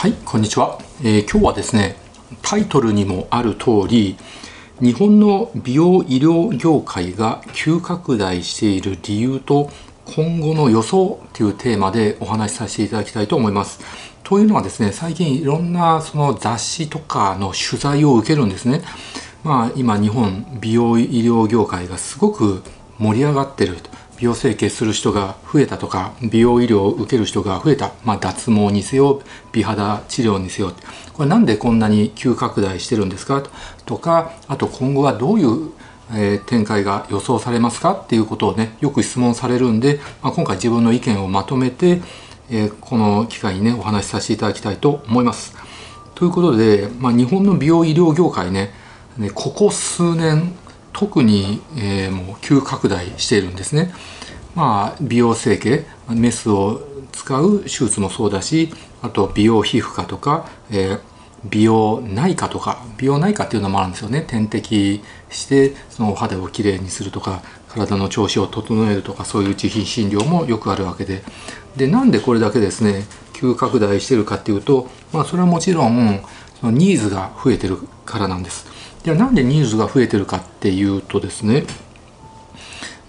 はいこんにちは、えー、今日はですねタイトルにもある通り日本の美容医療業界が急拡大している理由と今後の予想というテーマでお話しさせていただきたいと思います。というのはですね最近いろんなその雑誌とかの取材を受けるんですね。まあ、今日本美容医療業界がすごく盛り上がってると美容整形する人が増えたとか美容医療を受ける人が増えた、まあ、脱毛にせよ美肌治療にせよ。これなんでこんなに急拡大してるんですか？とかあと今後はどういうえ、展開が予想されますか？っていうことをねよく質問されるんで、まあ、今回自分の意見をまとめて、え、この機会にねお話しさせていただきたいと思います。ということで、まあ、日本の美容医療業界ねねここ数年特に、えー、もう急拡大しているんですね。まあ、美容整形メスを使う手術もそうだしあと美容皮膚科とか、えー、美容内科とか美容内科っていうのもあるんですよね点滴してそのお肌をきれいにするとか体の調子を整えるとかそういう自費診療もよくあるわけででなんでこれだけですね急拡大してるかっていうと、まあ、それはもちろんそのニーズが増えてるからなんです。じゃなんでニーズが増えてるかっていうとですね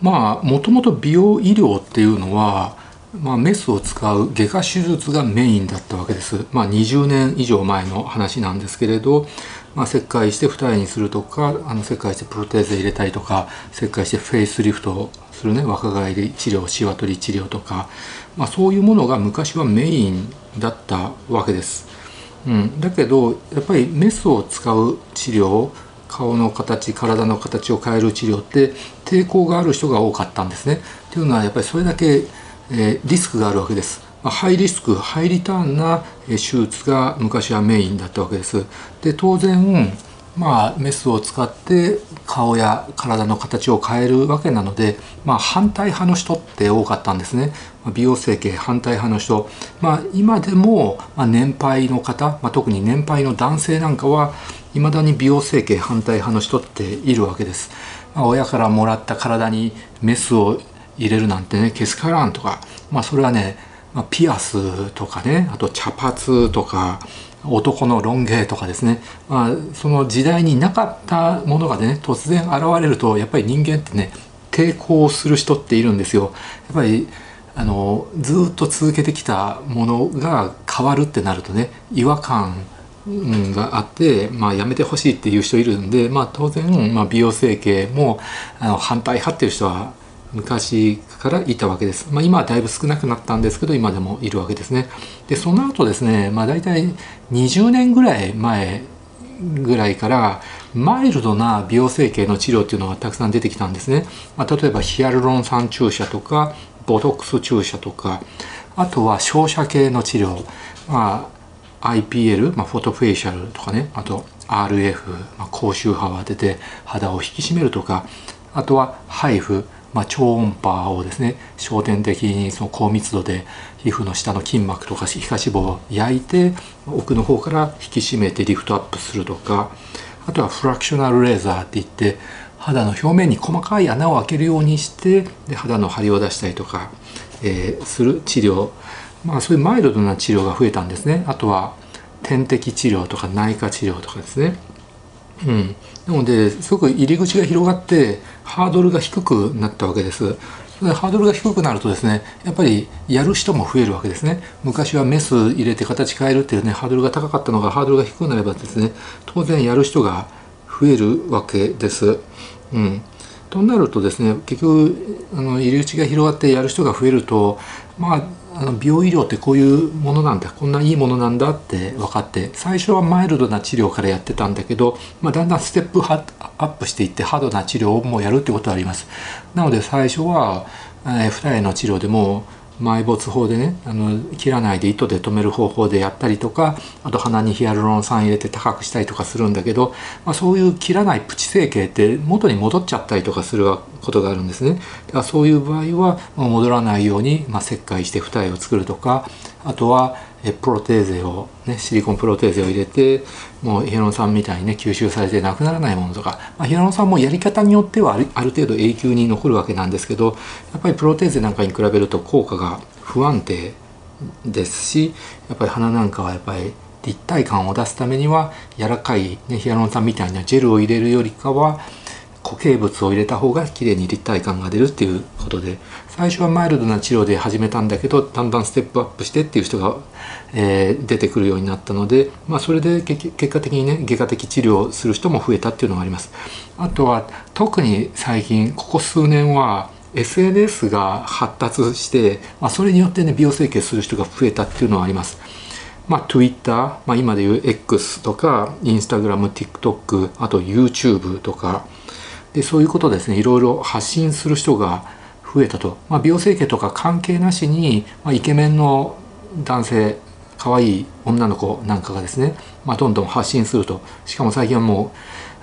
まあもともと美容医療っていうのは、まあ、メスを使う外科手術がメインだったわけです。まあ、20年以上前の話なんですけれど、まあ、切開して二重にするとかあの切開してプロテーゼ入れたりとか切開してフェイスリフトするね若返り治療しわ取り治療とか、まあ、そういうものが昔はメインだったわけです。うん、だけどやっぱりメスを使う治療顔の形体の形を変える治療って抵抗がある人が多かったんですね。というのはやっぱりそれだけ、えー、リスクがあるわけです。まハイリスクハイリターンな手術が昔はメインだったわけです。で当然まあ、メスを使って顔や体の形を変えるわけなので、まあ、反対派の人って多かったんですね。美容整形反対派の人、まあ、今でも年配の方、まあ、特に年配の男性なんかはいまだに美容整形反対派の人っているわけです、まあ、親からもらった体にメスを入れるなんてねけすからんとか、まあ、それはね、ま、ピアスとかねあと茶髪とか男のロン毛とかですね、まあ、その時代になかったものがね突然現れるとやっぱり人間ってね抵抗する人っているんですよ。やっぱりあのずっと続けてきたものが変わるってなるとね違和感があって、まあ、やめてほしいっていう人いるんで、まあ、当然、まあ、美容整形もあの反対派っていう人は昔からいたわけです。まあ、今はだいぶ少なくなったんですけど今でもいるわけですね。でその後ですね、まあ、大体20年ぐらい前ぐらいからマイルドな美容整形の治療っていうのがたくさん出てきたんですね。まあ、例えばヒアルロン酸注射とかボトックス注射とかあとは照射系の治療、まあ、IPL、まあ、フォトフェイシャルとかねあと RF、まあ、高周波を当てて肌を引き締めるとかあとはハイフまあ、超音波をですね焦点的にその高密度で皮膚の下の筋膜とか皮下脂肪を焼いて奥の方から引き締めてリフトアップするとかあとはフラクショナルレーザーっていって肌の表面に細かい穴を開けるようにしてで肌の張りを出したりとか、えー、する治療。まあそういうマイルドな治療が増えたんですね。あとは点滴治療とか内科治療とかですね。うん、なのですごく入り口が広がってハードルが低くなったわけです。ハードルが低くなるとですねやっぱりやる人も増えるわけですね昔はメス入れて形変えるっていうねハードルが高かったのがハードルが低くなればですね当然やる人が増えるわけです。うん、となるとですね結局あの入り口が広がってやる人が増えるとまああの美容医療ってこういうものなんだこんないいものなんだって分かって最初はマイルドな治療からやってたんだけど、まあ、だんだんステップアップしていってハードな治療もやるってことはあります。なので最初は、えー、二重の治療でも埋没法でねあの切らないで糸で止める方法でやったりとかあと鼻にヒアルロン酸入れて高くしたりとかするんだけど、まあ、そういう切らないプチ整形って元に戻っちゃったりとかすることがあるんですね。だからそういう場合はま戻らないように、まあ、切開して二重を作るとかあとはプロテーゼを、ね、シリコンプロテーゼを入れてもうヒアルロン酸みたいにね吸収されてなくならないものとか、まあ、ヒアロン酸もやり方によってはあるある程度永久に残るわけなんですけどやっぱりプロテーゼなんかに比べると効果が不安定ですしやっぱり鼻なんかはやっぱり立体感を出すためには柔らかい、ね、ヒアルロン酸みたいなジェルを入れるよりかは固形物を入れた方が綺麗に立体感が出るっていうことで最初はマイルドな治療で始めたんだけどだんだんステップアップしてっていう人が、えー、出てくるようになったので、まあ、それで結果的にね外科的治療をする人も増えたっていうのがあります。あとは特に最近ここ数年は SNS が発達して、まあ、それによってね美容整形する人が増えたっていうのはあります。まあ、Twitter、まあ、今でいう X とか Instagram、TikTok あと YouTube とか。でそういうことですねいろいろ発信する人が増えたと、まあ、美容整形とか関係なしに、まあ、イケメンの男性可愛い女の子なんかがですね、まあ、どんどん発信すると。しかも最近はも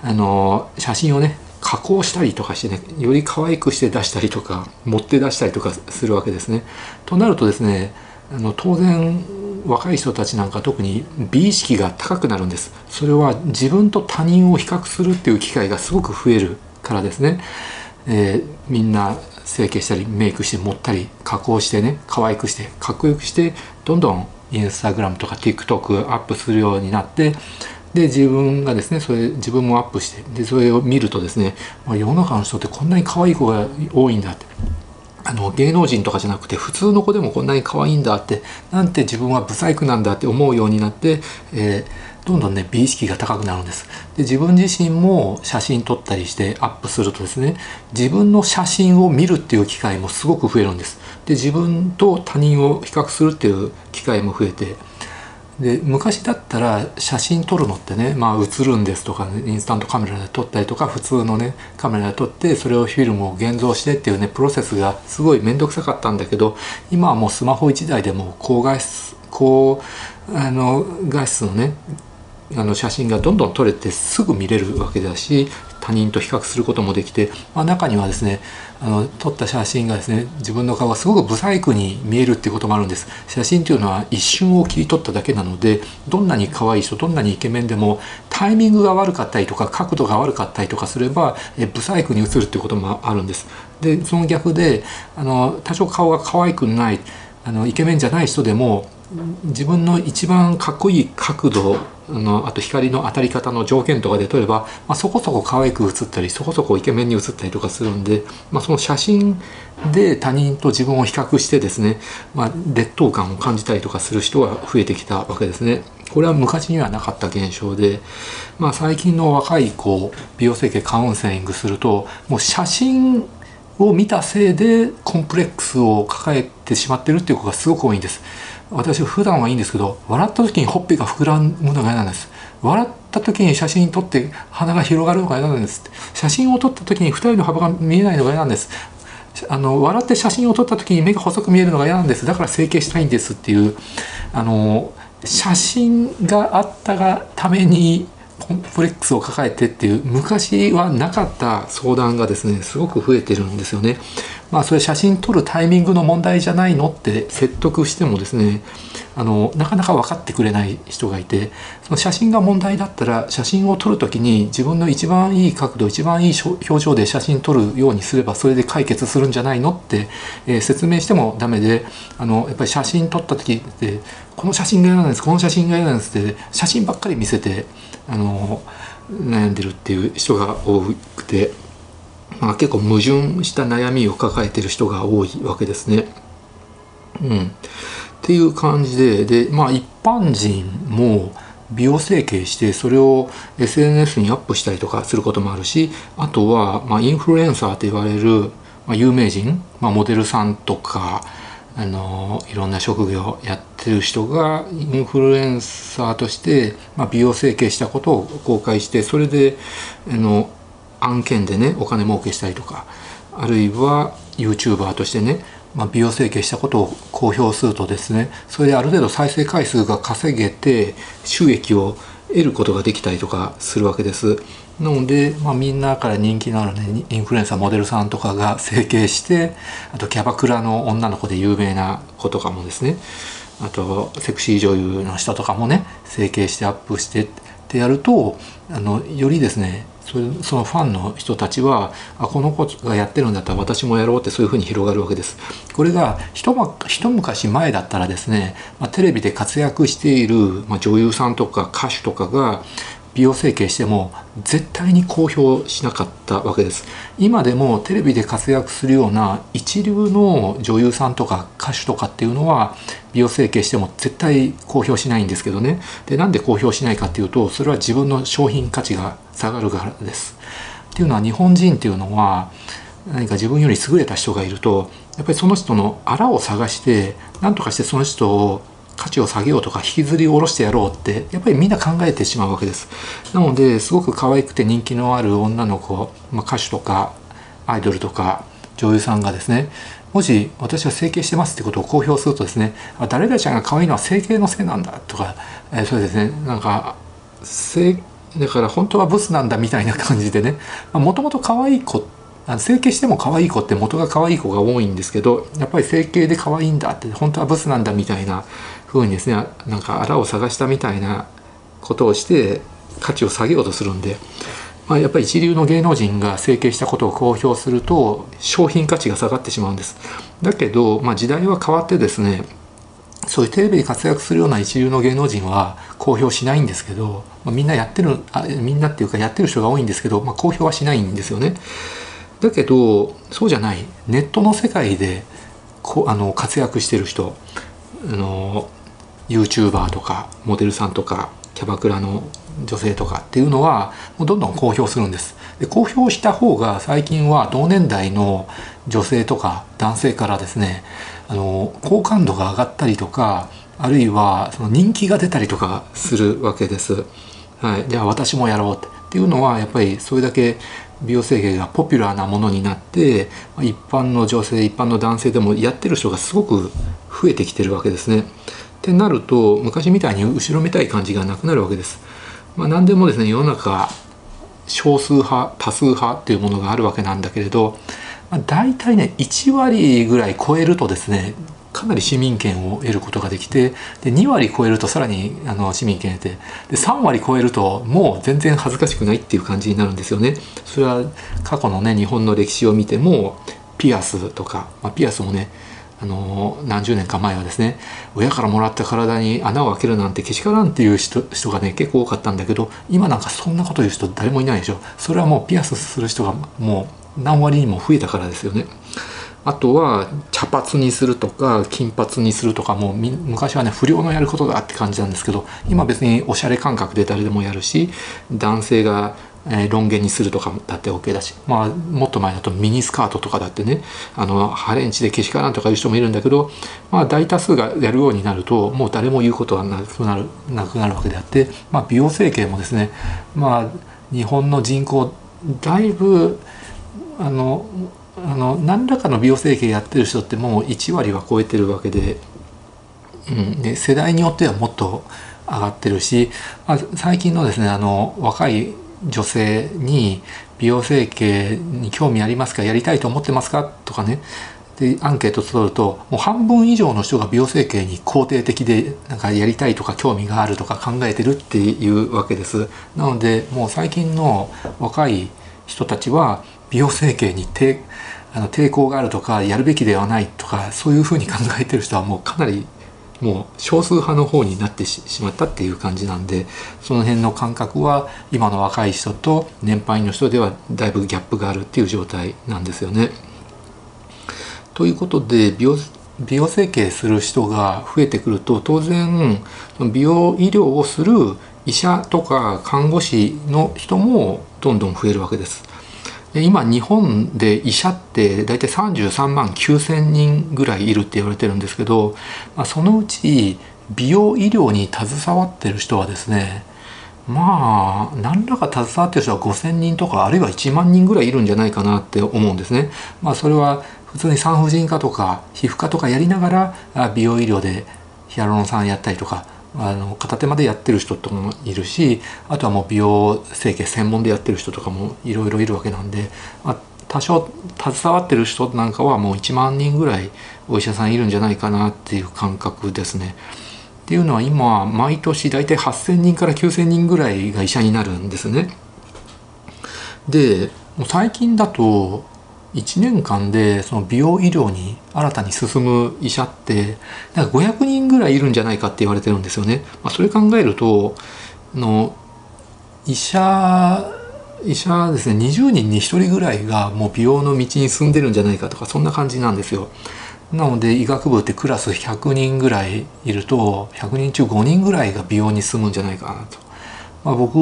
うあの写真をね加工したりとかしてねより可愛くして出したりとか持って出したりとかするわけですね。となるとですねあの当然若い人たちなんか特に美意識が高くなるんです。それは自分と他人を比較するっていう機会がすごく増えるからですね、えー、みんな整形したりメイクして盛ったり加工してね可愛くしてかっこよくしてどんどんインスタグラムとか TikTok アップするようになってで自分がですねそれ自分もアップしてでそれを見るとですね世の中の人ってこんなに可愛い子が多いんだって。あの芸能人とかじゃなくて普通の子でもこんなに可愛いんだってなんて自分はブサイクなんだって思うようになって、えー、どんどんね美意識が高くなるんです。で自分自身も写真撮ったりしてアップするとですね自分の写真を見るっていう機会もすごく増えるんです。で自分と他人を比較するっていう機会も増えてで昔だったら写真撮るのってね、まあ、映るんですとか、ね、インスタントカメラで撮ったりとか普通のねカメラで撮ってそれをフィルムを現像してっていうねプロセスがすごい面倒くさかったんだけど今はもうスマホ1台でも高画質高あの画質のねあの写真がどんどん撮れてすぐ見れるわけだし他人と比較することもできて、まあ、中にはですねあの撮った写真がですね自分の顔がすごく不細工に見えるっていうこともあるんです。写真というのは一瞬を切り取っただけなのでどんなに可愛い人どんなにイケメンでもタイミングが悪かったりとか角度が悪かったりとかすればえ不細工に映るっていうこともあるんです。でその逆であの多少顔が可愛くないあのイケメンじゃない人でも自分の一番かっこいい角度あのあと光の当たり方の条件とかで例えば、まあ、そこそこ可愛く写ったりそこそこイケメンに写ったりとかするんで、まあ、その写真で他人と自分を比較してですね、まあ、劣等感を感じたりとかする人が増えてきたわけですね。これは昔にはなかった現象で、まあ、最近の若い子美容整形カウンセリングするともう写真を見たせいでコンプレックスを抱えてしまってるっていう子がすごく多いんです。私普段はいいんですけど笑った時にほっぺが膨らむのが嫌なんです。笑った時に写真撮って鼻が広がるのが嫌なんです。写真を撮った時に2人の幅が見えないのが嫌なんです。あの笑って写真を撮った時に目が細く見えるのが嫌なんです。だから整形したいんですっていうあの写真があったがためにコンプレックスを抱えてっていう昔はなかった相談がですねすごく増えてるんですよね。まあそれ写真撮るタイミングの問題じゃないのって説得してもですねあのなかなか分かってくれない人がいてその写真が問題だったら写真を撮る時に自分の一番いい角度一番いい表情で写真撮るようにすればそれで解決するんじゃないのって、えー、説明してもダメであのやっぱり写真撮った時ってこの写真が嫌なんですこの写真が嫌なんですって写真ばっかり見せてあの悩んでるっていう人が多くて。まあ、結構矛盾した悩みを抱えてる人が多いわけですね。うん、っていう感じでで、まあ、一般人も美容整形してそれを SNS にアップしたりとかすることもあるしあとは、まあ、インフルエンサーと言われる、まあ、有名人、まあ、モデルさんとかあのいろんな職業やってる人がインフルエンサーとして、まあ、美容整形したことを公開してそれであの案件でねお金儲けしたりとかあるいは YouTuber としてね、まあ、美容整形したことを公表するとですねそれである程度再生回数が稼げて収益を得ることができたりとかするわけです。なので、まあ、みんなから人気のあるねインフルエンサーモデルさんとかが整形してあとキャバクラの女の子で有名な子とかもですねあとセクシー女優の人とかもね整形してアップしてってやるとあのよりですねそれそのファンの人たちはあこの子がやってるんだったら私もやろうってそういうふうに広がるわけです。これが一一昔前だったらですね、まあ、テレビで活躍している、まあ、女優さんとか歌手とかが美容整形しても絶対に公表しなかったわけです。今でもテレビで活躍するような一流の女優さんとか歌手とかっていうのは美容整形しても絶対公表しないんですけどね。でなんで公表しないかっていうとそれは自分の商品価値が下がるからです。っていうのは日本人っていうのは何か自分より優れた人がいるとやっぱりその人のあらを探して何とかしてその人を価値を下げようとか引きずり下ろしてやろうってやっぱりみんな考えてしまうわけです。なのですごく可愛くて人気のある女の子、まあ、歌手とかアイドルとか女優さんがですねもし私は整形してますってことを公表するとですね誰々ちゃんが可愛いのは整形のせいなんだとか、えー、そうですねなんかだから本当はブスなんだみたいな感じでねもともと可愛い子整形しても可愛い子って元が可愛い子が多いんですけどやっぱり整形で可愛いんだって本当はブスなんだみたいなふうにですねなんかあらを探したみたいなことをして価値を下げようとするんで、まあ、やっぱり一流の芸能人が整形したことを公表すると商品価値が下がってしまうんです。だけど、まあ、時代は変わってですねそういうテレビで活躍するような一流の芸能人は公表しないんですけど、まあ、みんなやってるあみんなっていうかやってる人が多いんですけど、まあ、公表はしないんですよね。だけどそうじゃない。ネットの世界でこあの活躍してる人あの YouTuber とかモデルさんとかキャバクラの女性とかっていうのはもうどんどん公表するんですで公表した方が最近は同年代の女性とか男性からですねあの好感度が上がったりとかあるいはその人気が出たりとかするわけです。はい、じゃあ私もやろうってっていうのはやっぱりそれだけ美容整形がポピュラーなものになって一般の女性一般の男性でもやってる人がすごく増えてきてるわけですね。ってなると昔みたいに後ろめたい感じがなくなるわけです。まあ、何でもですね世の中少数派多数派っていうものがあるわけなんだけれど、まあ、大体ね1割ぐらい超えるとですねかなり市民権を得ることができてで2割超えるとさらにあの市民権得てで3割超えるともう全然恥ずかしくないっていう感じになるんですよね。それは過去のね日本の歴史を見てもピアスとか、まあ、ピアスもねあの何十年か前はですね親からもらった体に穴を開けるなんてけしからんっていう人がね結構多かったんだけど今なんかそんなこと言う人誰もいないでしょそれはもうピアスする人がもう何割にも増えたからですよね。あとは茶髪にするとか金髪にするとかもう昔はね不良のやることだって感じなんですけど今別におしゃれ感覚で誰でもやるし男性がえー、ロン毛にするとかだって OK だし、まあ、もっと前だとミニスカートとかだってねあのハレンチでけしからんとかいう人もいるんだけど、まあ、大多数がやるようになるともう誰も言うことはなくなるなくなるわけであって、まあ、美容整形もですね、まあ、日本の人口だいぶあのあの何らかの美容整形やってる人ってもう1割は超えてるわけで,、うん、で世代によってはもっと上がってるし、まあ、最近のですねあの若い女性に美容整形に興味ありますか？やりたいと思ってますか？とかね。でアンケート取るともう半分以上の人が美容整形に肯定的でなんかやりたいとか興味があるとか考えてるっていうわけです。なのでもう最近の若い人たちは美容整形に抵あの抵抗があるとかやるべきではないとかそういうふうに考えてる人はもうかなりもう少数派の方になってしまったっていう感じなんでその辺の感覚は今の若い人と年配の人ではだいぶギャップがあるっていう状態なんですよね。ということで美容美容整形する人が増えてくると当然美容医療をする医者とか看護師の人もどんどん増えるわけです。今日本で医者って大体33万9,000人ぐらいいるって言われてるんですけど、まあ、そのうち美容医療に携わってる人はですねまあ何らか携わってる人は5,000人とかあるいは1万人ぐらいいるんじゃないかなって思うんですね。まあ、それは普通に産婦人科とか皮膚科とかやりながら美容医療でヒアルロン酸やったりとかあの片手までやってる人とかもいるしあとはもう美容整形専門でやってる人とかもいろいろいるわけなんで、まあ、多少携わってる人なんかはもう1万人ぐらいお医者さんいるんじゃないかなっていう感覚ですね。っていうのは今毎年大体8,000人から9,000人ぐらいが医者になるんですね。で最近だと1年間でその美容医療に新たに進む医者ってなんか500人ぐらいいるんじゃないかって言われてるんですよね。まあ、それ考えるとの医者医者ですね20人に1人ぐらいがもう美容の道に進んでるんじゃないかとかそんな感じなんですよ。なので医学部ってクラス100人ぐらいいると100人中5人ぐらいが美容に進むんじゃないかなと。まあ、僕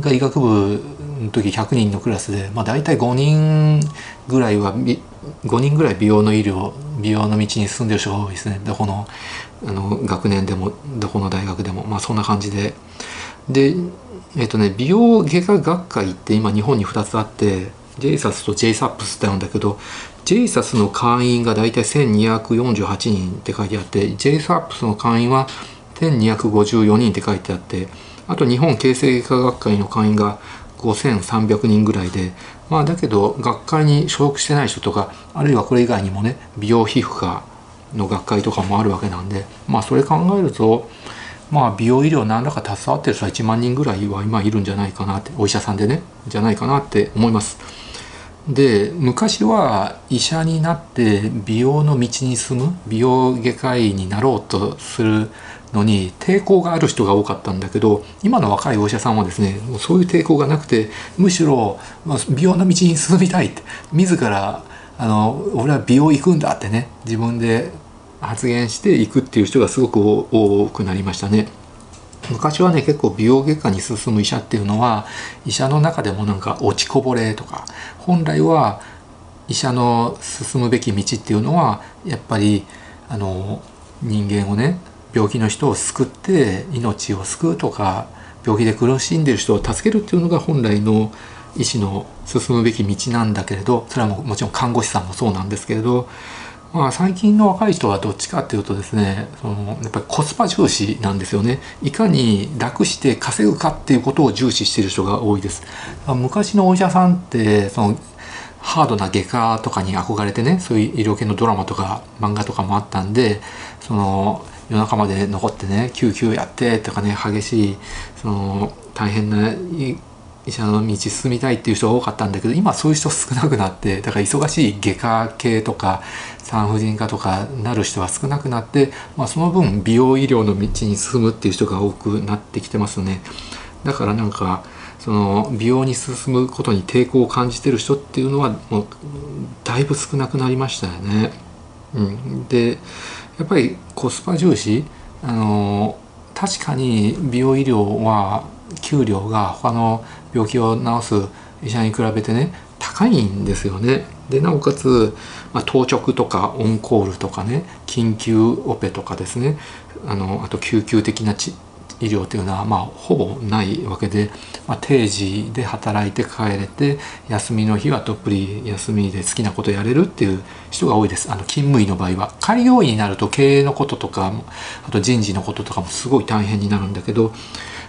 が医学部の時100人のクラスで、まあ、大体5人ぐらいは5人ぐらい美容の医療美容の道に進んでる人が多いですね。どこのあの学年でもどこの大学でもまあそんな感じで。でえっ、とね美容外科学会って今日本に2つあって JSAS と JSAPS ってあるんだけど JSAS の会員が大体1248人って書いてあって JSAPS の会員は1254人って書いてあってあと日本形成外科学会の会員が5300人ぐらいでまあだけど学会に所属してない人とかあるいはこれ以外にもね美容皮膚科の学会とかもあるわけなんでまあそれ考えるとまあ美容医療何らか携わってる人は1万人ぐらいは今いるんじゃないかなってお医者さんでねじゃないかなって思います。で昔は医者になって美容の道に進む美容外科医になろうとするのに抵抗がある人が多かったんだけど今の若いお医者さんはですねもうそういう抵抗がなくてむしろ美容の道に進みたいって自らあの俺は美容行くんだってね自分で発言していくっていう人がすごく多くなりましたね。昔はね結構美容外科に進む医者っていうのは医者の中でもなんか落ちこぼれとか本来は医者の進むべき道っていうのはやっぱりあの人間をね病気の人を救って命を救うとか病気で苦しんでる人を助けるっていうのが本来の医師の進むべき道なんだけれどそれはももちろん看護師さんもそうなんですけれど、まあ、最近の若い人はどっちかっていうとですねそのやっぱりコスパ重視なんですよね。いかに楽して稼ぐかっていうことを重視している人が多いです。昔のお医者さんってそのハードな外科とかに憧れてねそういう医療系のドラマとか漫画とかもあったんでその夜中まで残ってね救急やってとかね激しいその大変な医者の道進みたいっていう人が多かったんだけど今そういう人少なくなってだから忙しい外科系とか産婦人科とかなる人は少なくなって、まあ、その分美容医療の道に進むっていう人が多くなってきてますね。だからなんかその美容に進むことに抵抗を感じてる人っていうのはもうだいぶ少なくなりましたよね。うん、でやっぱりコスパ重視？あの確かに美容医療は給料が他の病気を治す医者に比べてね高いんですよね。でなおかつ、まあ、当直とかオンコールとかね緊急オペとかですねあのあと救急的な治医療というのはまあほぼないわけで、まあ、定時で働いて帰れて休みの日はどっぷり休みで好きなことやれるっていう人が多いです。あの勤務医の場合は。開業医になると経営のこととかあと人事のこととかもすごい大変になるんだけど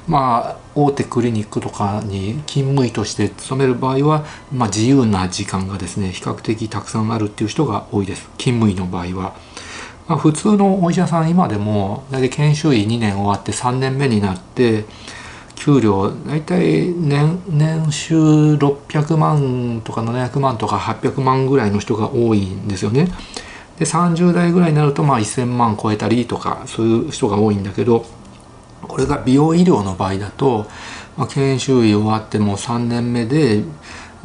まあ大手クリニックとかに勤務医として勤める場合は、まあ、自由な時間がですね比較的たくさんあるっていう人が多いです。勤務医の場合は。まあ、普通のお医者さん今でも大体研修医2年終わって3年目になって給料大体年年収600万とか700万とか800万ぐらいの人が多いんですよね。で30代ぐらいになるとまあ1000万超えたりとかそういう人が多いんだけどこれが美容医療の場合だと、まあ、研修医終わっても3年目で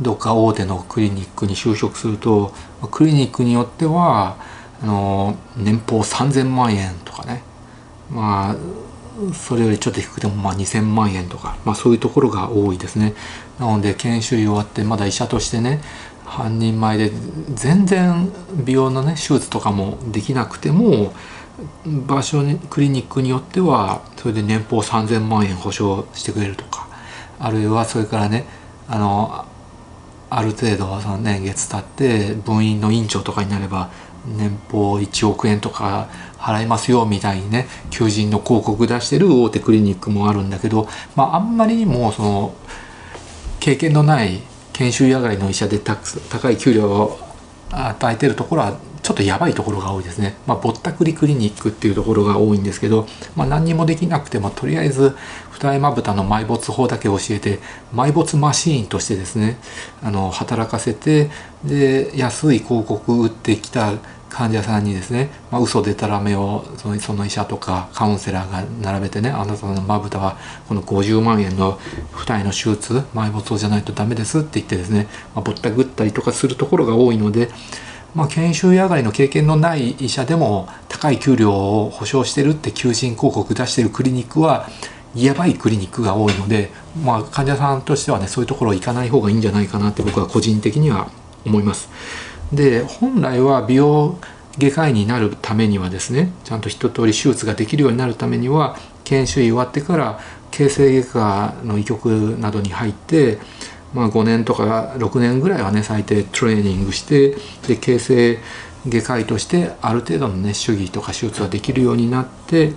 どっか大手のクリニックに就職するとクリニックによってはあの年俸3,000万円とかね。まあそれよりちょっと低くてもまあ2,000万円とか、まあ、そういうところが多いですね。なので研修医終わってまだ医者としてね半人前で全然美容のね手術とかもできなくても場所にクリニックによってはそれで年俸3,000万円保証してくれるとか。あるいはそれからねあのある程度その年月経って分院の院長とかになれば年俸1億円とか払いますよみたいにね求人の広告出してる大手クリニックもあるんだけど、まあ、あんまりにもその経験のない研修野外の医者で高い給料を与えてるところはちょっとやばいところが多いですね、まあ、ぼったくりクリニックっていうところが多いんですけど、まあ、何にもできなくてもとりあえず二重まぶたの埋没法だけ教えて埋没マシーンとしてですねあの働かせてで安い広告売ってきた患者さんにですね、まあ、嘘でたらめをそのその医者とかカウンセラーが並べてねあなたのまぶたはこの50万円の二重の手術埋没じゃないとダメですって言ってですね、まあ、ぼったくったりとかするところが多いので、まあ、研修野外の経験のない医者でも高い給料を保証してるって求人広告出してるクリニックはやばいクリニックが多いので、まあ、患者さんとしてはねそういうところ行かない方がいいんじゃないかなって僕は個人的には思います。で本来は美容外科医になるためにはですねちゃんと一通り手術ができるようになるためには研修医終わってから形成外科の医局などに入って、まあ、5年とか6年ぐらいはね最低トレーニングしてで形成外科医としてある程度のね手技とか手術ができるようになって、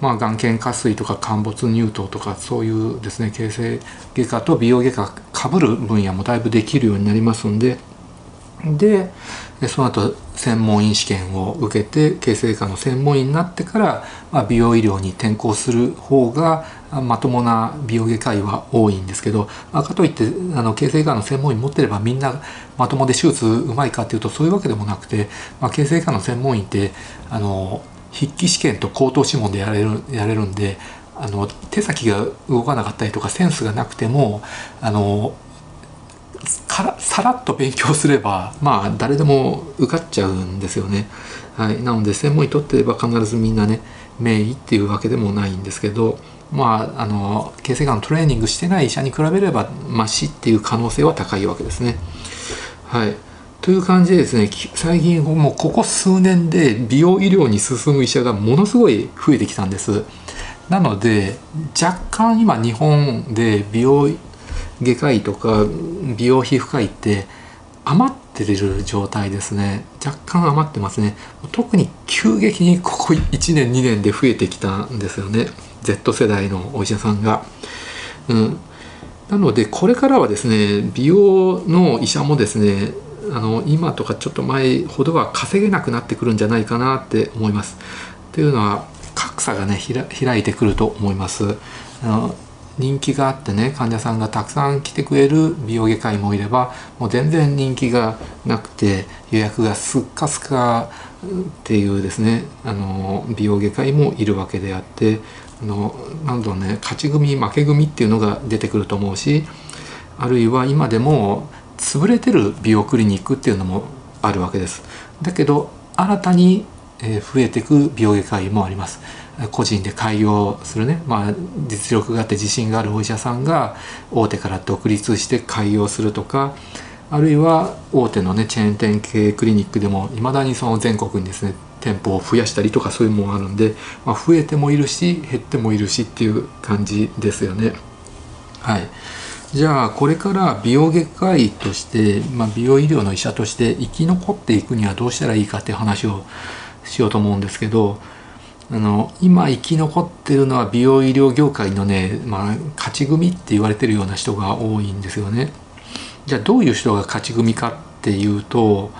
まあ、眼瞼下垂とか陥没乳頭とかそういうですね形成外科と美容外科かぶる分野もだいぶできるようになりますんで。ででその後専門医試験を受けて形成外科の専門医になってから、まあ、美容医療に転向する方がまともな美容外科医は多いんですけど、まあ、かといってあの形成外科の専門医持ってればみんなまともで手術うまいかっていうとそういうわけでもなくて、まあ、形成科の専門医ってあの筆記試験と口頭試問でやれるやれるんであの手先が動かなかったりとかセンスがなくてもあのからさらっと勉強すればまあ誰でも受かっちゃうんですよね。はい、なので専門医取ってれば必ずみんなね名医っていうわけでもないんですけどまああの形成がんトレーニングしてない医者に比べればマシっていう可能性は高いわけですね。はいという感じでですね最近もうここ数年で美容医療に進む医者がものすごい増えてきたんです。なので若干今日本で美容外科医とか美容皮膚科医って余ってる状態ですね若干余ってますね特に急激にここ1年2年で増えてきたんですよね Z 世代のお医者さんが。うん、なのでこれからはですね美容の医者もですねあの今とかちょっと前ほどは稼げなくなってくるんじゃないかなって思います。というのは格差がね開いてくると思います。あの人気があってね患者さんがたくさん来てくれる美容外科医もいればもう全然人気がなくて予約がすっかすかっていうですねあの美容外科医もいるわけであってあのなんだろうね勝ち組負け組っていうのが出てくると思うしあるいは今でも潰れてる美容クリニックっていうのもあるわけです。だけど新たに増えていく美容外科医もあります。個人で開業するね、まあ、実力があって自信があるお医者さんが大手から独立して開業するとかあるいは大手のねチェーン店系クリニックでもいまだにその全国にですね店舗を増やしたりとかそういうものがあるんで、まあ、増えてもいるし減ってもいるしっていう感じですよね。はい、じゃあこれから美容外科医として、まあ、美容医療の医者として生き残っていくにはどうしたらいいかっていう話をしようと思うんですけどあの今生き残ってるのは美容医療業界のね、まあ、勝ち組って言われてるような人が多いんですよね。じゃあどういう人が勝ち組かっていうと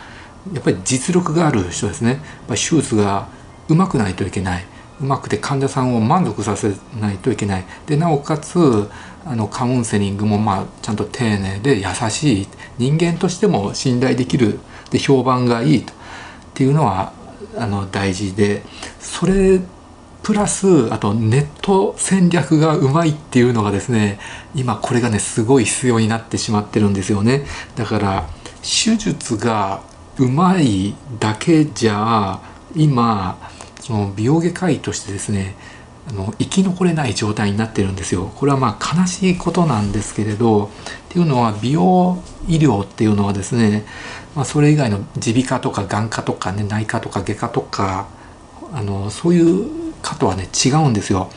やっぱり実力がある人ですね。やっぱり手術がうまくないといけない。うまくて患者さんを満足させないといけない。でなおかつあのカウンセリングもまあちゃんと丁寧で優しい人間としても信頼できるで評判がいいとっていうのはあの大事でそれプラスあとネット戦略がうまいっていうのがですね今これがねすごい必要になってしまってるんですよね。だから手術がうまいだけじゃ今その美容外科医としてですねあの生き残れない状態になってるんですよこれはまあ悲しいことなんですけれどっていうのは美容医療っていうのはですね、まあ、それ以外の耳鼻科とか眼科とかね内科とか外科とかあのそういう科とはね違うんですよ。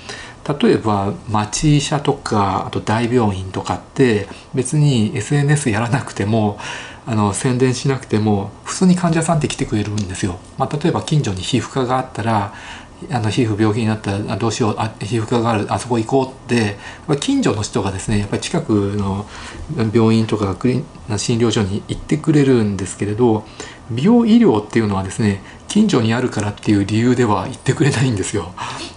例えば町医者とかあと大病院とかって別に SNS やらなくてもあの宣伝しなくても普通に患者さんって来てくれるんですよ。まあ、例えば近所に皮膚科があったらあの皮膚病気になったらどうしようあ皮膚科があるあそこ行こうって近所の人がですねやっぱり近くの病院とかクリ診療所に行ってくれるんですけれど美容医療っていうのはですね近所にあるからっていう理由では言ってくれないんですよ。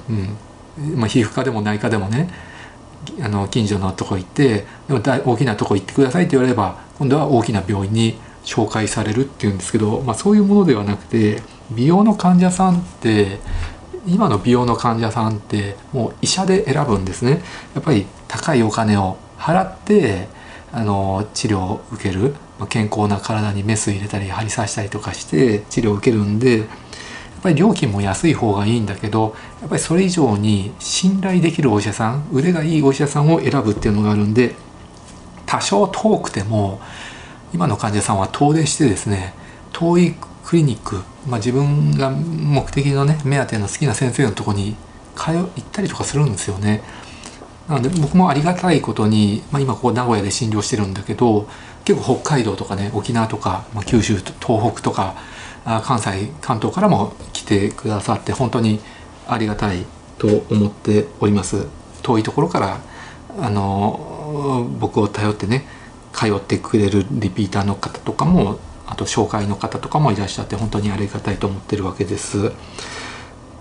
うんまあ、皮膚科でも内科でもねあの近所のとこ行ってでも大きなとこ行ってくださいって言われれば今度は大きな病院に紹介されるっていうんですけど、まあ、そういうものではなくて美容の患者さんって今の美容の患者さんってもう医者で選ぶんですね。やっぱり高いお金を払ってあの治療を受ける。健康な体にメス入れたり針刺したりとかして治療を受けるんでやっぱり料金も安い方がいいんだけどやっぱりそれ以上に信頼できるお医者さん腕がいいお医者さんを選ぶっていうのがあるんで多少遠くても今の患者さんは遠出してですね遠いクリニック、まあ、自分が目的のね目当ての好きな先生のとこに通行ったりとかするんですよね。なので僕もありがたいことに、まあ、今ここ名古屋で診療してるんだけど結構北海道とかね沖縄とか、まあ、九州東北とかあ関西関東からも来てくださって本当にありがたいと思っております遠いところからあの僕を頼ってね通ってくれるリピーターの方とかもあと紹介の方とかもいらっしゃって本当にありがたいと思ってるわけです。っ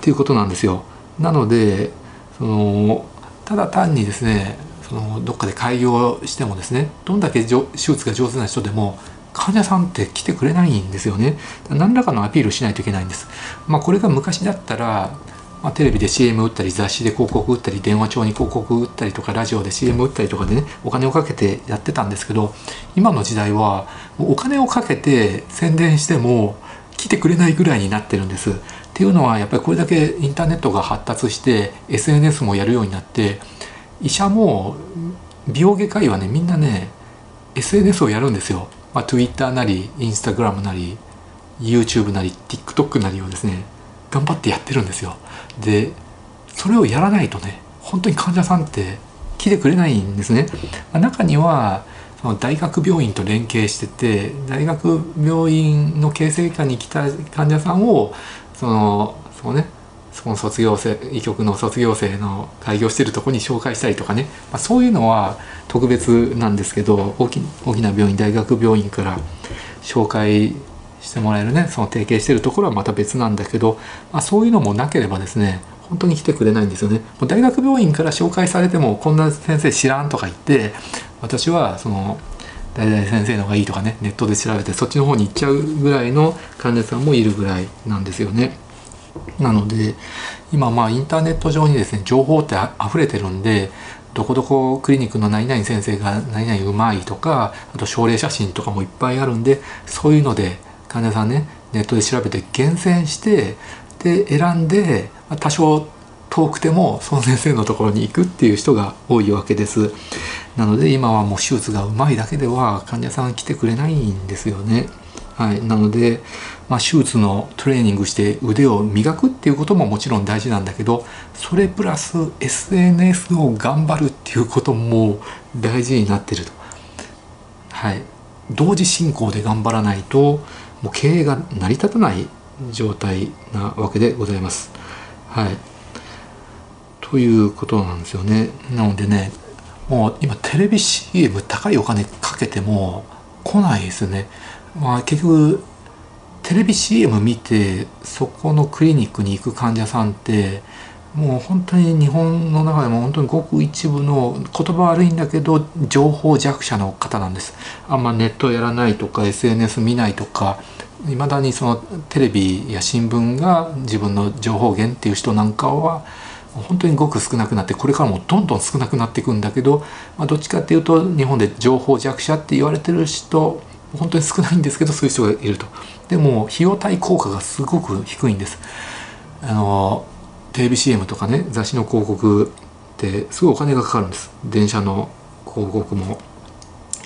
ていうことなんですよ。なのでそのただ単にですねそのどっかで開業してもですねどんだけ手術が上手な人でも患者さんって来てくれないんですよね何らかのアピールしないといけないんですまあこれが昔だったらまあ、テレビで CM 打ったり雑誌で広告打ったり電話帳に広告打ったりとかラジオで CM 打ったりとかでねお金をかけてやってたんですけど今の時代はお金をかけて宣伝しても来てくれないぐらいになってるんです。っていうのはやっぱりこれだけインターネットが発達して SNS もやるようになって医者も美容外科医はねみんなね SNS をやるんですよ。まあ、Twitter なり Instagram なり YouTube なり TikTok なりをですね頑張ってやってるんですよ。でそれをやらないとね本当に患者さんって来てくれないんですね。まあ、中にはその大学病院と連携してて大学病院の形成科に来た患者さんをそのそうねその卒業生医局の卒業生の開業してるとこに紹介したりとかね、まあ、そういうのは特別なんですけど大き大きな病院大学病院から紹介してもらえるねその提携してるところはまた別なんだけど、まあ、そういうのもなければですね本当に来てくれないんですよね。もう大学病院から紹介されてもこんな先生知らんとか言って私はその大々先生の方がいいとかねネットで調べてそっちの方に行っちゃうぐらいの患者さんもいるぐらいなんですよね。なので今まあインターネット上にですね情報って溢れてるんでどこどこクリニックの何々先生が何々うまいとかあと症例写真とかもいっぱいあるんでそういうので患者さんねネットで調べて厳選してで選んで多少遠くてもその先生のところに行くっていう人が多いわけです。なので今はもう手術がうまいだけでは患者さん来てくれないんですよね。はい、なので、まあ、手術のトレーニングして腕を磨くっていうことももちろん大事なんだけどそれプラス SNS を頑張るっていうことも大事になってると。はい、同時進行で頑張らないともう経営が成り立たない状態なわけでございます。はい、ということなんですよね。なのでねもう今テレビ CM 高いお金かけても来ないですね。まあ結局テレビ CM 見てそこのクリニックに行く患者さんってもう本当に日本の中でも本当にごく一部の言葉悪いんだけど情報弱者の方なんです。あんまネットやらないとか SNS 見ないとかいまだにそのテレビや新聞が自分の情報源っていう人なんかは本当にごく少なくなってこれからもどんどん少なくなっていくんだけど、まあ、どっちかっていうと日本で情報弱者って言われてる人本当に少ないんですけどそういう人がいると。でも費用対効果がすごく低いんです。あのテレビ CM とかね雑誌の広告ってすごいお金がかかるんです。電車の広告も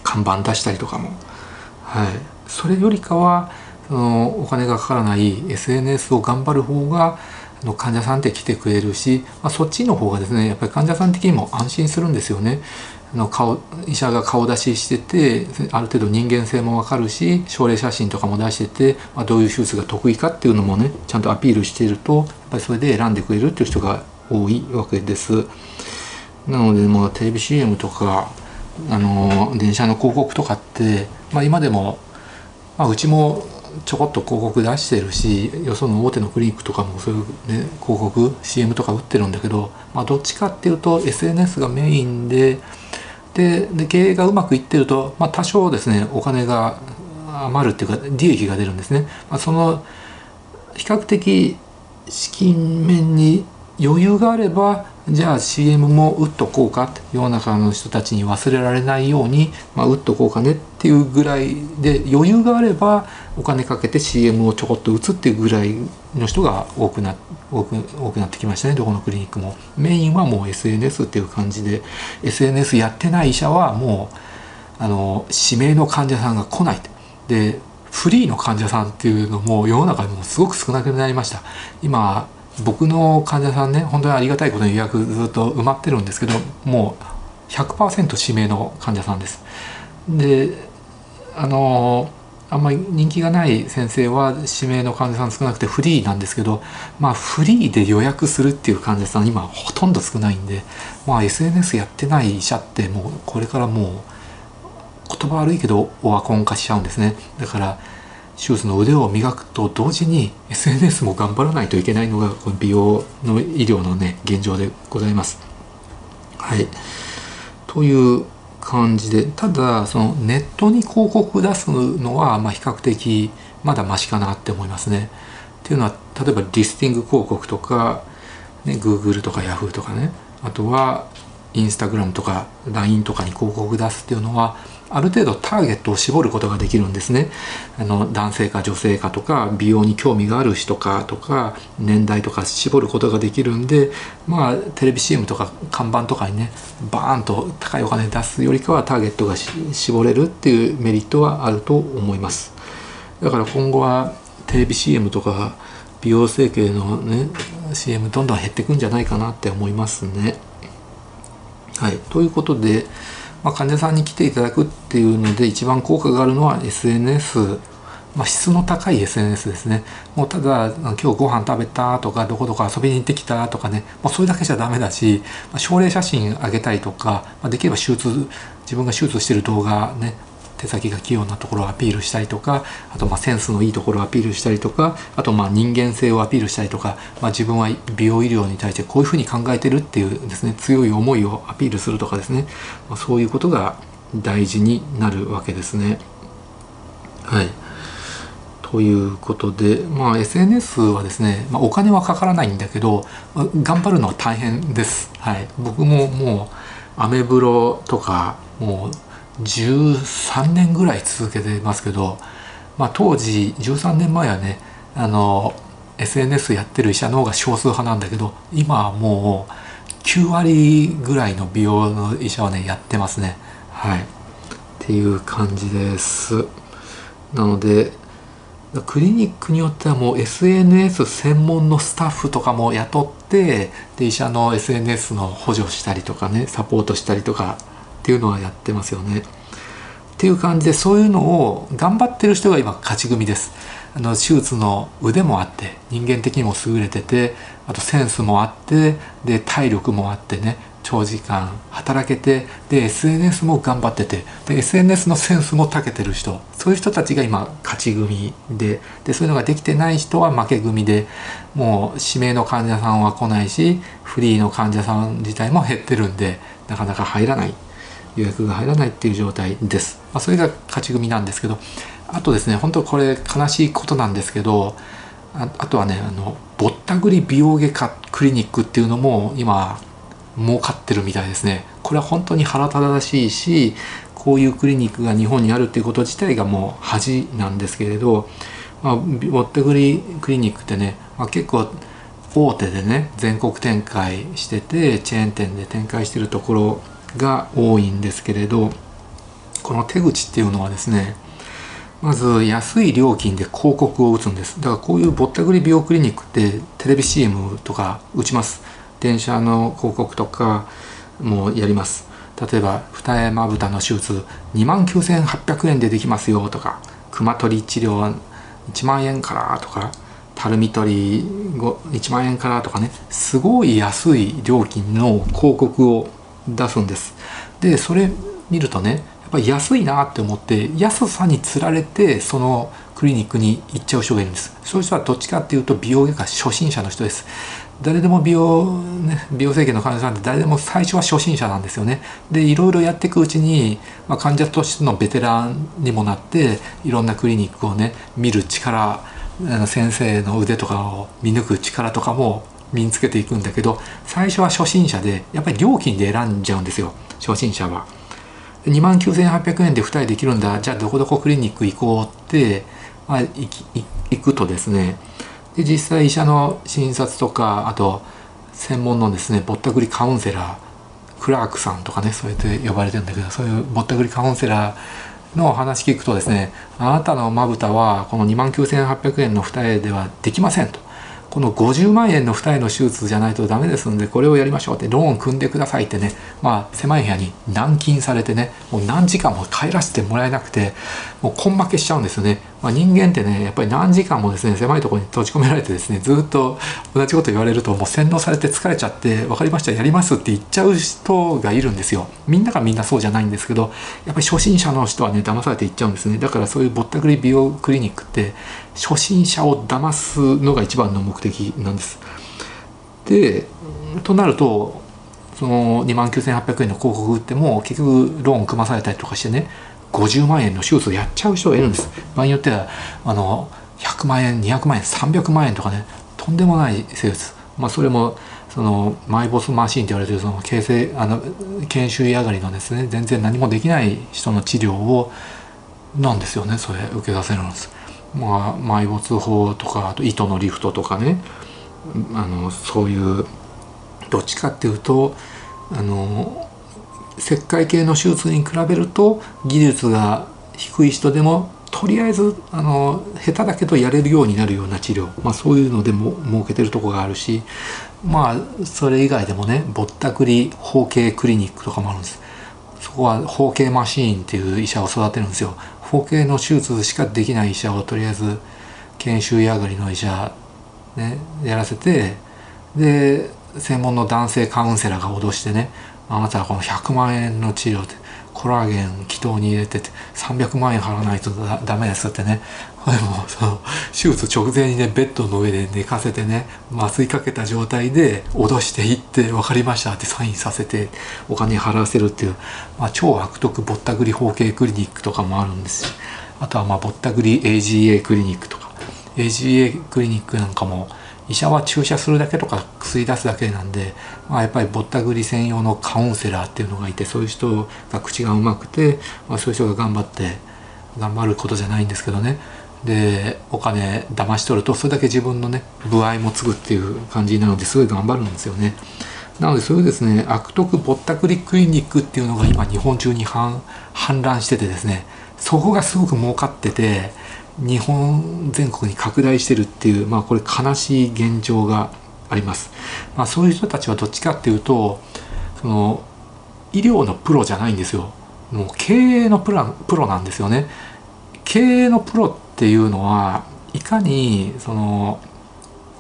看板出したりとかも。はい。それよりかはそのお金がかからない SNS を頑張る方がの患者さんって来てくれるし、まあ、そっちの方がですねやっぱり患者さん的にも安心するんですよね。の顔医者が顔出ししててある程度人間性も分かるし症例写真とかも出してて、まあ、どういう手術が得意かっていうのもねちゃんとアピールしているとやっぱりそれで選んでくれるっていう人が多いわけです。なので、まあ、テレビ CM とかあの電車の広告とかって、まあ、今でも、まあ、うちもちょこっと広告出してるしよその大手のクリニックとかもそういう、ね、広告 CM とか打ってるんだけど、まあ、どっちかっていうと SNS がメインででで経営がうまくいってると、まあ、多少ですねお金が余るっていうか利益が出るんですね。まあ、その比較的資金面に余裕があればじゃあ CM も打っとこうかって世の中の人たちに忘れられないように、まあ、打っとこうかねっていうぐらいで余裕があればお金かけて CM をちょこっと打つっていうぐらいの人が多くな多く多くなってきましたねどこのクリニックも。メインはもう SNS っていう感じで SNS やってない医者はもうあの指名の患者さんが来ないでフリーの患者さんっていうのも世の中でもすごく少なくなりました。今僕の患者さんね本当にありがたいことに予約ずっと埋まってるんですけどもう100%指名の患者さんです。であのあんまり人気がない先生は指名の患者さん少なくてフリーなんですけどまあフリーで予約するっていう患者さん今ほとんど少ないんでまあ SNS やってない医者ってもうこれからもう言葉悪いけどオワコン化しちゃうんですねだから手術の腕を磨くと同時に SNS も頑張らないといけないのがこの美容の医療のね現状でございます。はい、という感じでただそのネットに広告出すのはま比較的まだマシかなって思いますね。っていうのは例えばリスティング広告とか、ね、Google とか Yahoo とかねあとはインスタグラムとか LINE とかに広告出すっていうのはある程度ターゲットを絞ることができるんですね。あの男性か女性かとか美容に興味がある人かとか年代とか絞ることができるんでまあテレビ CM とか看板とかにねバーンと高いお金出すよりかはターゲットが絞れるっていうメリットはあると思います。だから今後はテレビ CM とか美容整形のね CM どんどん減っていくんじゃないかなって思いますね。はい。ということでまあ、患者さんに来ていただくっていうので一番効果があるのは SNS まあ、質の高い SNS ですね。もうただ今日ご飯食べたとかどこどこ遊びに行ってきたとかね、まあ、それだけじゃダメだし、まあ、症例写真あげたりとか、まあ、できれば手術自分が手術してる動画ね手先が器用なところをアピールしたりとかあとまセンスのいいところをアピールしたりとかあとまあ人間性をアピールしたりとか、まあ、自分は美容医療に対してこういうふうに考えてるっていうですね強い思いをアピールするとかですね、まあ、そういうことが大事になるわけですね。はいということで、まあ、SNS はですね、まあ、お金はかからないんだけど、まあ、頑張るのは大変です。はい、僕ももうアメブロとかもう13年ぐらい続けてますけど、まあ、当時13年前はねあの SNS やってる医者の方が少数派なんだけど今はもう9割ぐらいの美容の医者はねやってますね。はい。っていう感じです。なのでクリニックによってはもう SNS 専門のスタッフとかも雇ってで医者の SNS の補助したりとかねサポートしたりとかっていうのはやってますよね。っていう感じでそういうのを頑張ってる人が今勝ち組です。あの手術の腕もあって人間的にも優れててあとセンスもあってで体力もあってね長時間働けてで SNS も頑張っててで SNS のセンスも長けてる人そういう人たちが今勝ち組ででそういうのができてない人は負け組でもう指名の患者さんは来ないしフリーの患者さん自体も減ってるんでなかなか入らない。予約が入らないっていう状態です。まあ、それが勝ち組なんですけどあとですね本当これ悲しいことなんですけどああとはねあのぼったくり美容外科クリニックっていうのも今儲かってるみたいですね。これは本当に腹立たしいしこういうクリニックが日本にあるっていうこと自体がもう恥なんですけれど、まあ、ぼったくりクリニックってね、まあ、結構大手でね全国展開しててチェーン店で展開してるところが多いんですけれどこの手口っていうのはですねまず安い料金で広告を打つんです。だからこういうぼったくり美容クリニックってテレビ CM とか打ちます。電車の広告とかもやります。例えば二重まぶたの手術2万9800円でできますよとか熊取り治療1万円からとかたるみ取り1万円からとかね。すごい安い料金の広告を出すんです。でそれ見るとねやっぱり安いなって思って安さにつられてそのクリニックに行っちゃう人がいるんです。そういう人はどっちかっていうと美容外科初心者の人です。誰でも美容、ね、美容整形の患者さんって誰でも最初は初心者なんですよね。でいろいろやっていくうちに、まあ、患者としてのベテランにもなっていろんなクリニックをね見る力先生の腕とかを見抜く力とかも身につけていくんだけど最初は初心者でやっぱり料金で選んじゃうんですよ初心者は。2万9800円で2人できるんだじゃあどこどこクリニック行こうって、まあ、行くとですねで実際医者の診察とかあと専門のですねぼったくりカウンセラークラークさんとかねそうやって呼ばれてるんだけどそういうぼったくりカウンセラーの話聞くとですねあなたのまぶたはこの2万9800円の二重ではできませんとこの50万円の二重の手術じゃないとダメですんでこれをやりましょうってローン組んでくださいってねまあ狭い部屋に軟禁されてねもう何時間も帰らせてもらえなくてもう根負けしちゃうんですよね。まあ、人間ってねやっぱり何時間もですね狭いところに閉じ込められてですねずっと同じこと言われるともう洗脳されて疲れちゃって分かりましたやりますって言っちゃう人がいるんですよ。みんながみんなそうじゃないんですけどやっぱり初心者の人はね騙されていっちゃうんですね。だからそういうぼったくり美容クリニックって初心者を騙すのが一番の目的なんです。でとなるとその2万9800円の広告売っても結局ローン組まされたりとかしてね50万円の手術をやっちゃう人がいるんです。場合によってはあの100万円200万円300万円とかねとんでもない施術まあそれもそのマイボスマシンって言われてるその形成あの研修医上がりのですね全然何もできない人の治療をなんですよねそれ受けさせるんです。まあ、埋没法とかあと糸のリフトとかね。あのそういうどっちかっていうとあの石灰系の手術に比べると技術が低い人でもとりあえずあの下手だけどやれるようになるような治療、まあ、そういうのでも設けてるとこがあるしまあそれ以外でもねぼったくり包茎クリニックとかもあるんです。そこは包茎マシーンっていう医者を育てるんですよ。包茎の手術しかできない医者をとりあえず研修医上がりの医者、ね、やらせてで専門の男性カウンセラーが脅してねあなたはこの100万円の治療ってコラーゲン気筒に入れてて300万円払わないとダメですってね。これもその手術直前にねベッドの上で寝かせてね麻酔かけた状態で脅していって分かりましたってサインさせてお金払わせるっていう、まあ、超悪徳ぼったくり包茎クリニックとかもあるんですしあとはまあぼったくり AGA クリニックとか。AGA クリニックなんかも医者は注射するだけとか薬出すだけなんで、まあ、やっぱりぼったくり専用のカウンセラーっていうのがいてそういう人が口がうまくて、まあ、そういう人が頑張って頑張ることじゃないんですけどねでお金騙し取るとそれだけ自分のね歩合も継ぐっていう感じなのですごい頑張るんですよね。なのでそういうですね悪徳ぼったくりクリニックっていうのが今日本中に氾濫しててですねそこがすごく儲かってて日本全国に拡大してるっていう、まあ、これ悲しい現状があります。まあ、そういう人たちはどっちかっていうとその医療のプロじゃないんですよ。もう経営のプロプロなんですよね。経営のプロっていうのはいかにその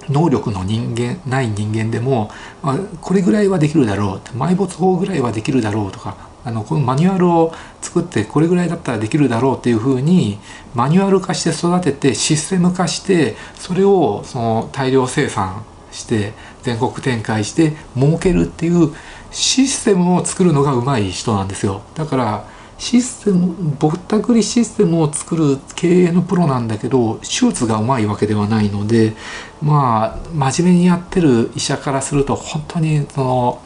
能力の人間ない人間でも、まあ、これぐらいはできるだろう埋没法ぐらいはできるだろうとかあのこのマニュアルを作ってこれぐらいだったらできるだろうっていうふうにマニュアル化して育ててシステム化してそれをその大量生産して全国展開して儲けるっていうシステムを作るのがうまい人なんですよ。だからシステムぼったくりシステムを作る経営のプロなんだけど手術がうまいわけではないのでまあ真面目にやってる医者からすると本当にその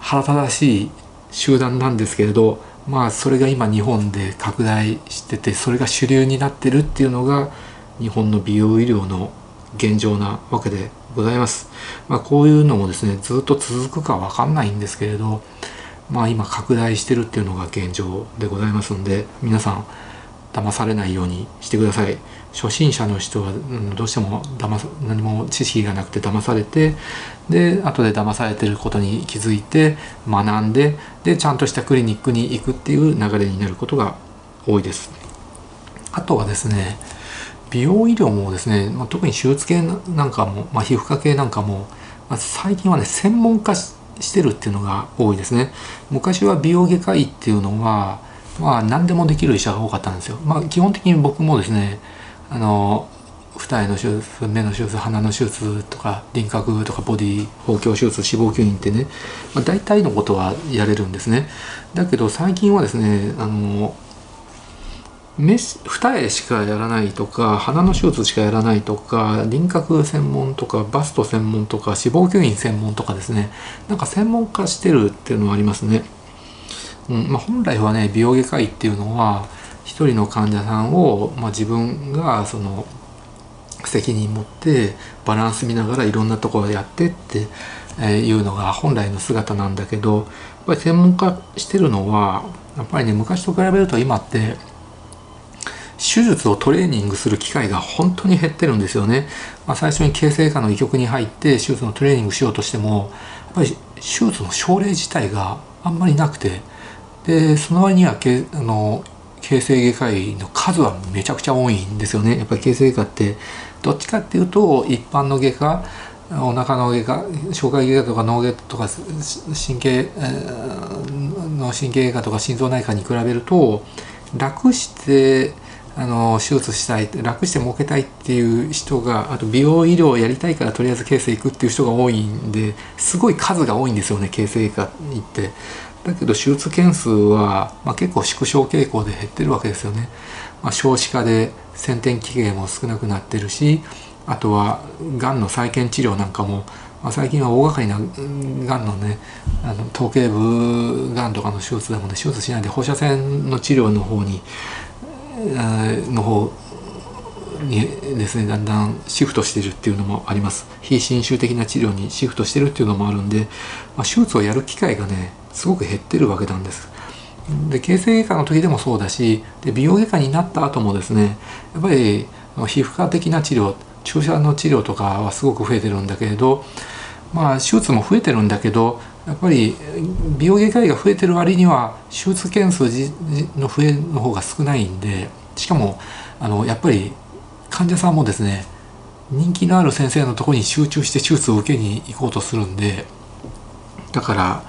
腹立たしい集団なんですけれどまあそれが今日本で拡大しててそれが主流になってるっていうのが日本の美容医療の現状なわけでございます。まあ、こういうのもですねずっと続くかわかんないんですけれどまあ今拡大してるっていうのが現状でございますんで皆さん騙されないようにしてください初心者の人は、うん、どうしても騙さ何も知識がなくて騙されてで後で騙されてることに気づいて学んででちゃんとしたクリニックに行くっていう流れになることが多いです。あとはですね美容医療もですね、まあ、特に手術系なんかも、まあ、皮膚科系なんかも、まあ、最近はね専門化してるっていうのが多いですね。昔は美容外科医っていうのはまあ何でもできる医者が多かったんですよ。まあ基本的に僕もですねあの二重の手術目の手術鼻の手術とか輪郭とかボディ包協手術脂肪吸引ってね、まあ、大体のことはやれるんですね。だけど最近はですねあの二重しかやらないとか鼻の手術しかやらないとか輪郭専門とかバスト専門とか脂肪吸引専門とかですね。なんか専門化してるっていうのはありますね、うんまあ、本来はね美容外科医っていうのは一人の患者さんを、まあ、自分がその責任持ってバランス見ながらいろんなところでやってっていうのが本来の姿なんだけどやっぱり専門化してるのはやっぱりね昔と比べると今って手術をトレーニングする機会が本当に減ってるんですよね。まあ、最初に形成科の医局に入って手術のトレーニングしようとしてもやっぱり手術の症例自体があんまりなくてでその割にはけあの形成外科医の数はめちゃくちゃ多いんですよね。やっぱり形成外科ってどっちかっていうと一般の外科お腹の外科消化外科とか脳外科とか神経の神経外科とか心臓内科に比べると楽してあの手術したい楽して儲けたいっていう人があと美容医療をやりたいからとりあえず形成行くっていう人が多いんですごい数が多いんですよね形成外科に行って。だけど手術件数は、まあ、結構縮小傾向で減ってるわけですよね。まあ、少子化で先天期限も少なくなってるしあとはがんの再建治療なんかも、まあ、最近は大掛かりながんのねあの頭頸部がんとかの手術でもね手術しないで放射線の治療の方にの方にですねだんだんシフトしてるっていうのもあります非侵襲的な治療にシフトしてるっていうのもあるんで、まあ、手術をやる機会がねすごく減ってるわけなんです。で形成外科の時でもそうだしで美容外科になった後もですねやっぱり皮膚科的な治療注射の治療とかはすごく増えてるんだけれどまあ手術も増えてるんだけどやっぱり美容外科医が増えてる割には手術件数の増えの方が少ないんでしかもあのやっぱり患者さんもですね人気のある先生のとこに集中して手術を受けに行こうとするんでだから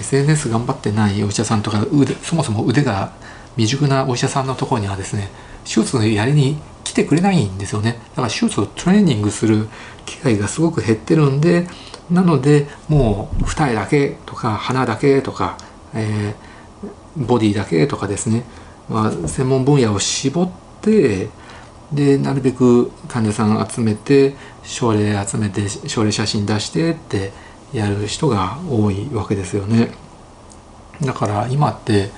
SNS 頑張ってないお医者さんとか腕そもそも腕が未熟なお医者さんのところにはですね手術のやりに来てくれないんですよね。だから手術をトレーニングする機会がすごく減ってるんでなのでもう二重だけとか鼻だけとか、えー、ボディだけとかですね、まあ、専門分野を絞ってでなるべく患者さん集めて症例集めて症例写真出してってやる人が多いわけですよね。だから今って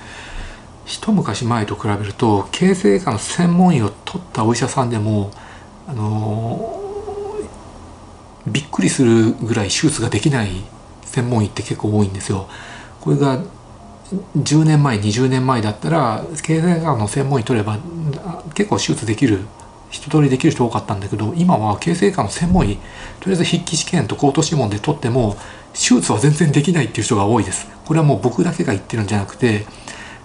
一昔前と比べると形成外科の専門医を取ったお医者さんでもあのびっくりするぐらい手術ができない専門医って結構多いんですよ。これが10年前20年前だったら経済学の専門医取れば結構手術できる一通りできる人多かったんだけど今は形成科の専門医とりあえず筆記試験と口頭試問で取っても手術は全然できないっていう人が多いです。これはもう僕だけが言ってるんじゃなくてやっ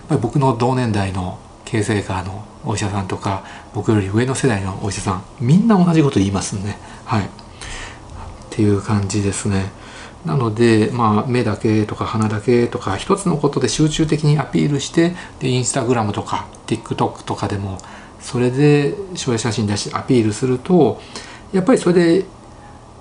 ぱり僕の同年代の形成科のお医者さんとか僕より上の世代のお医者さんみんな同じこと言いますねはい。っていう感じですね。なので、まあ、目だけとか鼻だけとか一つのことで集中的にアピールしてでインスタグラムとか TikTok とかでもそれで省エ写真出してアピールするとやっぱりそれで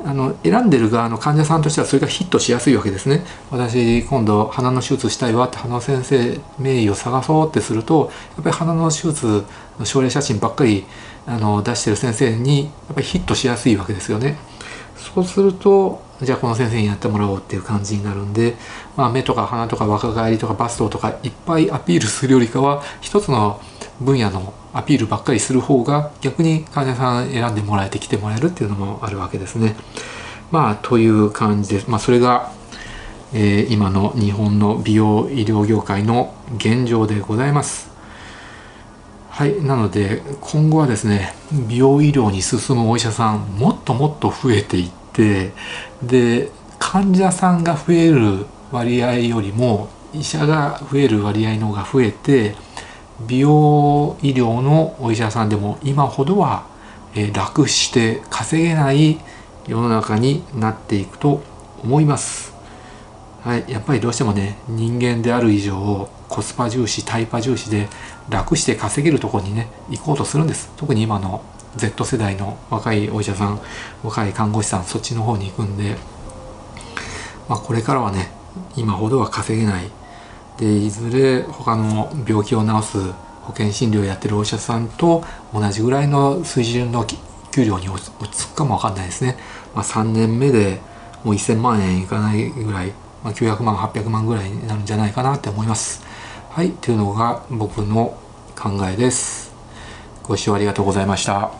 あの選んでる側の患者さんとしてはそれがヒットしやすいわけですね。私今度鼻の手術したいわって鼻の先生名医を探そうってするとやっぱり鼻の手術の症例写真ばっかりあの出してる先生にやっぱりヒットしやすいわけですよね。そうするとじゃあこの先生にやってもらおうっていう感じになるんで、まあ、目とか鼻とか若返りとかバストとかいっぱいアピールするよりかは一つの分野のアピールばっかりする方が逆に患者さん選んでもらえて来てもらえるっていうのもあるわけですね。まあという感じで。まあ、それが、えー、今の日本の美容医療業界の現状でございます。はいなので今後はですね美容医療に進むお医者さんもっともっと増えていってで患者さんが増える割合よりも医者が増える割合の方が増えて美容医療のお医者さんでも今ほどは楽して稼げない世の中になっていくと思います。はい、やっぱりどうしてもね人間である以上コスパ重視タイパ重視で楽して稼げるところにね行こうとするんです特に今の Z 世代の若いお医者さん若い看護師さんそっちの方に行くんで、まあ、これからはね今ほどは稼げないでいずれ他の病気を治す保険診療をやってるお医者さんと同じぐらいの水準の給料に落ち着くかもわかんないですね、まあ、3年目でもう1000万円いかないぐらいまあ、900万800万ぐらいになるんじゃないかなって思います。はいというのが僕の考えです。ご視聴ありがとうございました。